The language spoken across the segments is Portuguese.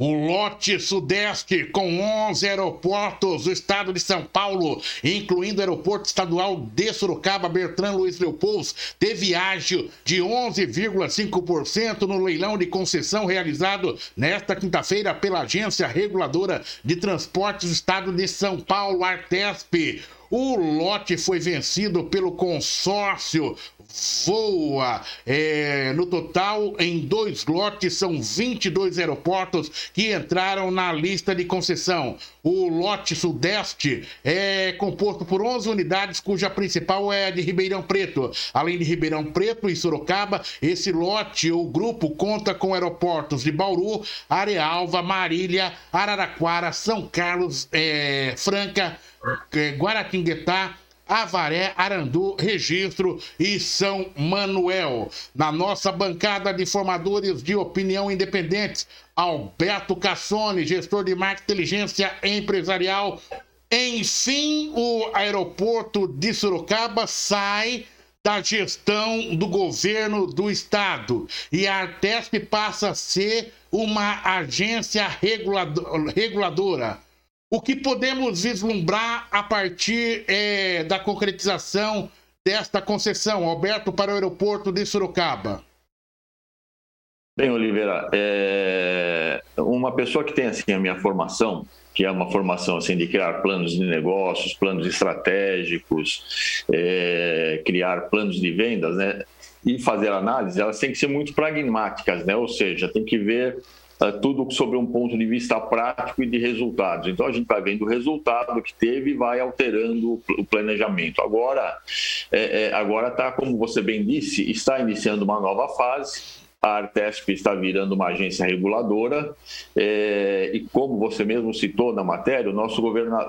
O lote sudeste, com 11 aeroportos do estado de São Paulo, incluindo o aeroporto estadual de Sorocaba, Bertrand Luiz Leopoldo, teve ágio de 11,5% no leilão de concessão realizado nesta quinta-feira pela Agência Reguladora de Transportes do estado de São Paulo, Artesp. O lote foi vencido pelo consórcio voa. É, no total, em dois lotes, são 22 aeroportos que entraram na lista de concessão. O lote sudeste é composto por 11 unidades, cuja principal é a de Ribeirão Preto. Além de Ribeirão Preto e Sorocaba, esse lote ou grupo conta com aeroportos de Bauru, Arealva, Marília, Araraquara, São Carlos, é, Franca, é, Guaratinguetá, Avaré, Arandu, Registro e São Manuel. Na nossa bancada de formadores de opinião independentes, Alberto Cassone, gestor de marketing inteligência empresarial. Enfim, o aeroporto de Sorocaba sai da gestão do governo do estado e a Artesp passa a ser uma agência reguladora o que podemos vislumbrar a partir é, da concretização desta concessão, Alberto, para o aeroporto de Sorocaba? Bem, Oliveira, é... uma pessoa que tem assim a minha formação, que é uma formação assim de criar planos de negócios, planos estratégicos, é... criar planos de vendas, né? E fazer análise, elas têm que ser muito pragmáticas, né? Ou seja, tem que ver tudo sobre um ponto de vista prático e de resultados. Então a gente vai vendo o resultado que teve e vai alterando o planejamento. Agora, é, é, agora está, como você bem disse, está iniciando uma nova fase a Artesp está virando uma agência reguladora é, e como você mesmo citou na matéria, o nosso,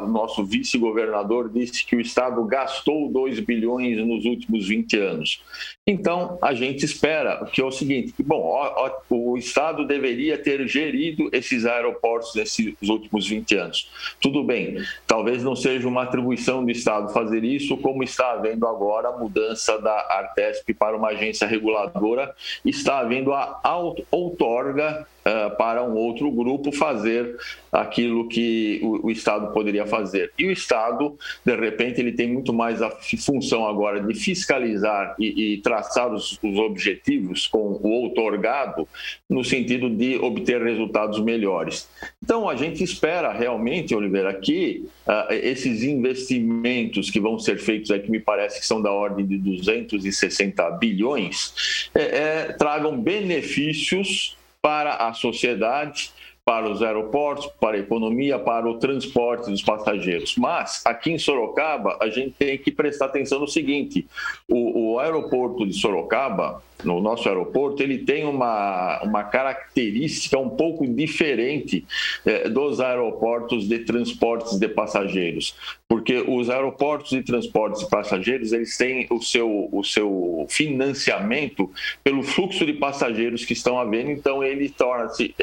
nosso vice-governador disse que o Estado gastou 2 bilhões nos últimos 20 anos. Então, a gente espera que é o seguinte, bom, ó, ó, o Estado deveria ter gerido esses aeroportos nesses últimos 20 anos. Tudo bem, talvez não seja uma atribuição do Estado fazer isso, como está havendo agora a mudança da Artesp para uma agência reguladora, está havendo havendo a outorga uh, para um outro grupo fazer aquilo que o, o, Estado poderia fazer. E o Estado, de repente, ele tem muito mais a função agora de fiscalizar e, e traçar os, os, objetivos com o outorgado no sentido de obter resultados melhores. Então, a gente espera realmente, Oliveira, que uh, esses investimentos que vão ser feitos aqui, me parece que são da ordem de 260 bilhões, é, é, tragam benefícios para a sociedade, para os aeroportos, para a economia, para o transporte dos passageiros. Mas aqui em Sorocaba, a gente tem que prestar atenção no seguinte: o, o aeroporto de Sorocaba, no nosso aeroporto, ele tem uma, uma característica um pouco diferente eh, dos aeroportos de transportes de passageiros, porque os aeroportos de transportes de passageiros eles têm o seu, o seu financiamento pelo fluxo de passageiros que estão havendo, então ele torna-se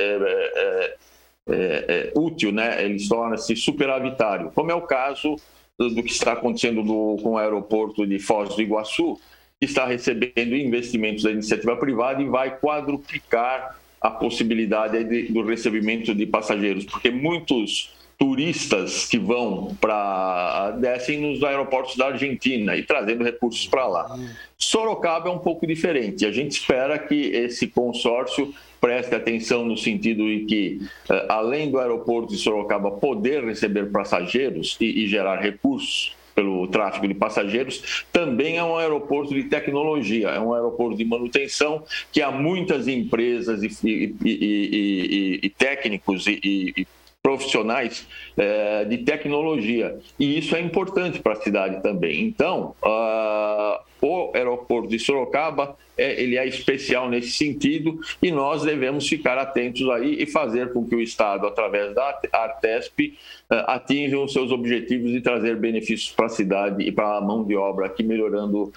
é, é, útil, né? ele torna-se superavitário, como é o caso do, que está acontecendo do, com o aeroporto de Foz do Iguaçu, está recebendo investimentos da iniciativa privada e vai quadruplicar a possibilidade de, do recebimento de passageiros, porque muitos turistas que vão para descem nos aeroportos da Argentina e trazendo recursos para lá. Sorocaba é um pouco diferente. A gente espera que esse consórcio preste atenção no sentido de que, eh, além do aeroporto de Sorocaba poder receber passageiros e, e gerar recursos pelo tráfego de passageiros, também é um aeroporto de tecnologia, é um aeroporto de manutenção que há muitas empresas e, e, e, e técnicos e, profissionais é, de tecnologia. E isso é importante para a cidade também. Então, uh, o aeroporto de Sorocaba é, ele é especial nesse sentido e nós devemos ficar atentos aí e fazer com que o Estado, através da Artesp, uh, atinja os seus objetivos e trazer benefícios para a cidade e para a mão de obra aqui, melhorando uh,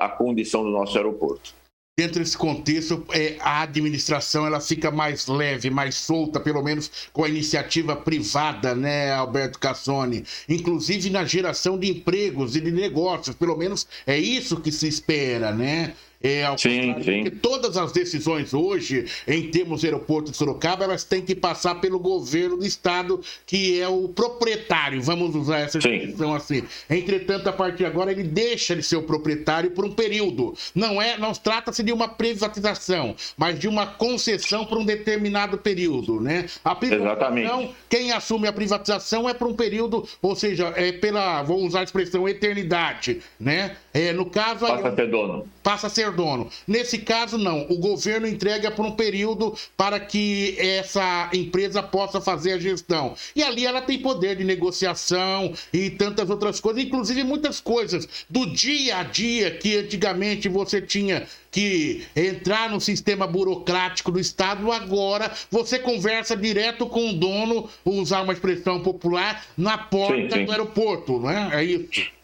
a condição do nosso aeroporto dentro desse contexto, é, a administração ela fica mais leve, mais solta, pelo menos com a iniciativa privada, né, Alberto Cassoni? Inclusive na geração de empregos e de negócios, pelo menos é isso que se espera, né? É, ao sim, sim. Porque todas as decisões hoje, em termos do aeroporto de Sorocaba, elas têm que passar pelo governo do estado, que é o proprietário, vamos usar essa expressão assim. Entretanto, a partir de agora, ele deixa de ser o proprietário por um período. Não é, não trata-se de uma privatização, mas de uma concessão por um determinado período, né? A privatização, Exatamente. quem assume a privatização é por um período, ou seja, é pela, vou usar a expressão eternidade, né? É, no caso... Passa a ser dono. Passa a ser ser dono. Nesse caso, não. O governo entrega por um período para que essa empresa possa fazer a gestão. E ali ela tem poder de negociação e tantas outras coisas, inclusive muitas coisas do dia a dia que antigamente você tinha que entrar no sistema burocrático do Estado, agora você conversa direto com o dono, usar uma expressão popular, na porta sim, sim. do aeroporto, não é? É isso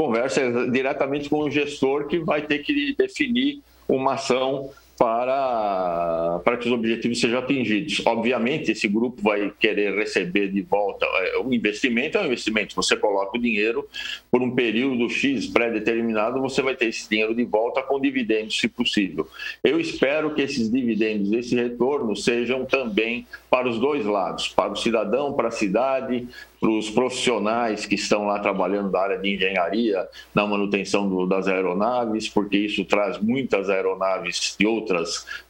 conversa diretamente com o gestor que vai ter que definir uma ação para, para que os objetivos sejam atingidos. Obviamente, esse grupo vai querer receber de volta. É, o investimento é um investimento. Você coloca o dinheiro por um período X pré-determinado, você vai ter esse dinheiro de volta com dividendos, se possível. Eu espero que esses dividendos, esse retorno, sejam também para os dois lados, para o cidadão, para a cidade, para os profissionais que estão lá trabalhando da área de engenharia, na manutenção do, das aeronaves, porque isso traz muitas aeronaves de outras,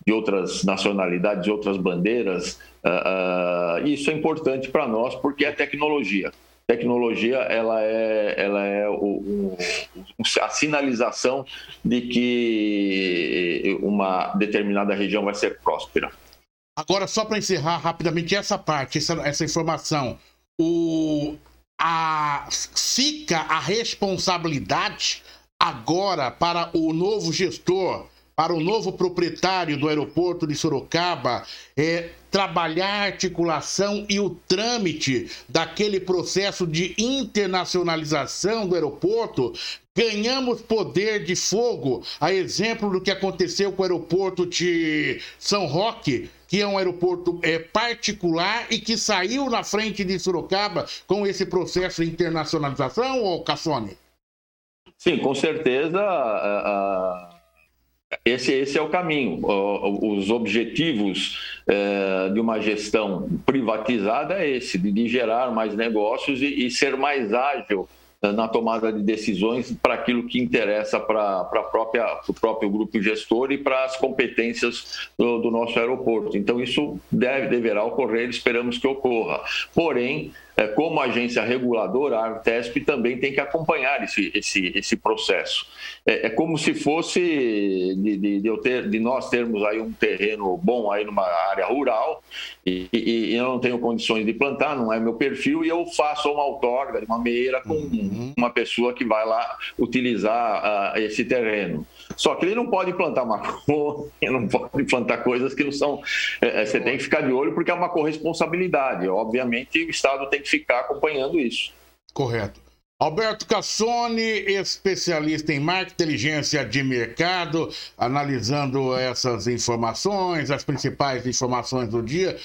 de outras nacionalidades, de outras bandeiras. Uh, uh, isso é importante para nós porque é tecnologia tecnologia ela é, ela é o, o, a sinalização de que uma determinada região vai ser próspera. Agora, só para encerrar rapidamente essa parte, essa, essa informação, o, a, fica a responsabilidade agora para o novo gestor, para o novo proprietário do aeroporto de Sorocaba, é, trabalhar a articulação e o trâmite daquele processo de internacionalização do aeroporto, ganhamos poder de fogo, a exemplo do que aconteceu com o aeroporto de São Roque, que é um aeroporto é, particular e que saiu na frente de Sorocaba com esse processo de internacionalização, ou Cassone? Sim, com certeza. Esse, esse é o caminho. Os objetivos é, de uma gestão privatizada é esse, de gerar mais negócios e, e ser mais ágil na tomada de decisões para aquilo que interessa para o próprio grupo gestor e para as competências do, do, nosso aeroporto. Então, isso deve, deverá ocorrer, esperamos que ocorra. Porém, é, como agência reguladora, a Artesp também tem que acompanhar esse, esse, esse processo. É, é como se fosse de, de, de, ter, de, nós termos aí um terreno bom aí numa área rural e, e, e, eu não tenho condições de plantar, não é meu perfil, e eu faço uma outorga, uma meira com uhum. uma pessoa que vai lá utilizar uh, esse terreno. Só que ele não pode plantar maconha, não pode plantar coisas que não são. É, é, você tem que ficar de olho porque é uma corresponsabilidade. Obviamente, o Estado tem que ficar acompanhando isso. Correto. Alberto Cassone, especialista em marketing inteligência de mercado, analisando essas informações, as principais informações do dia.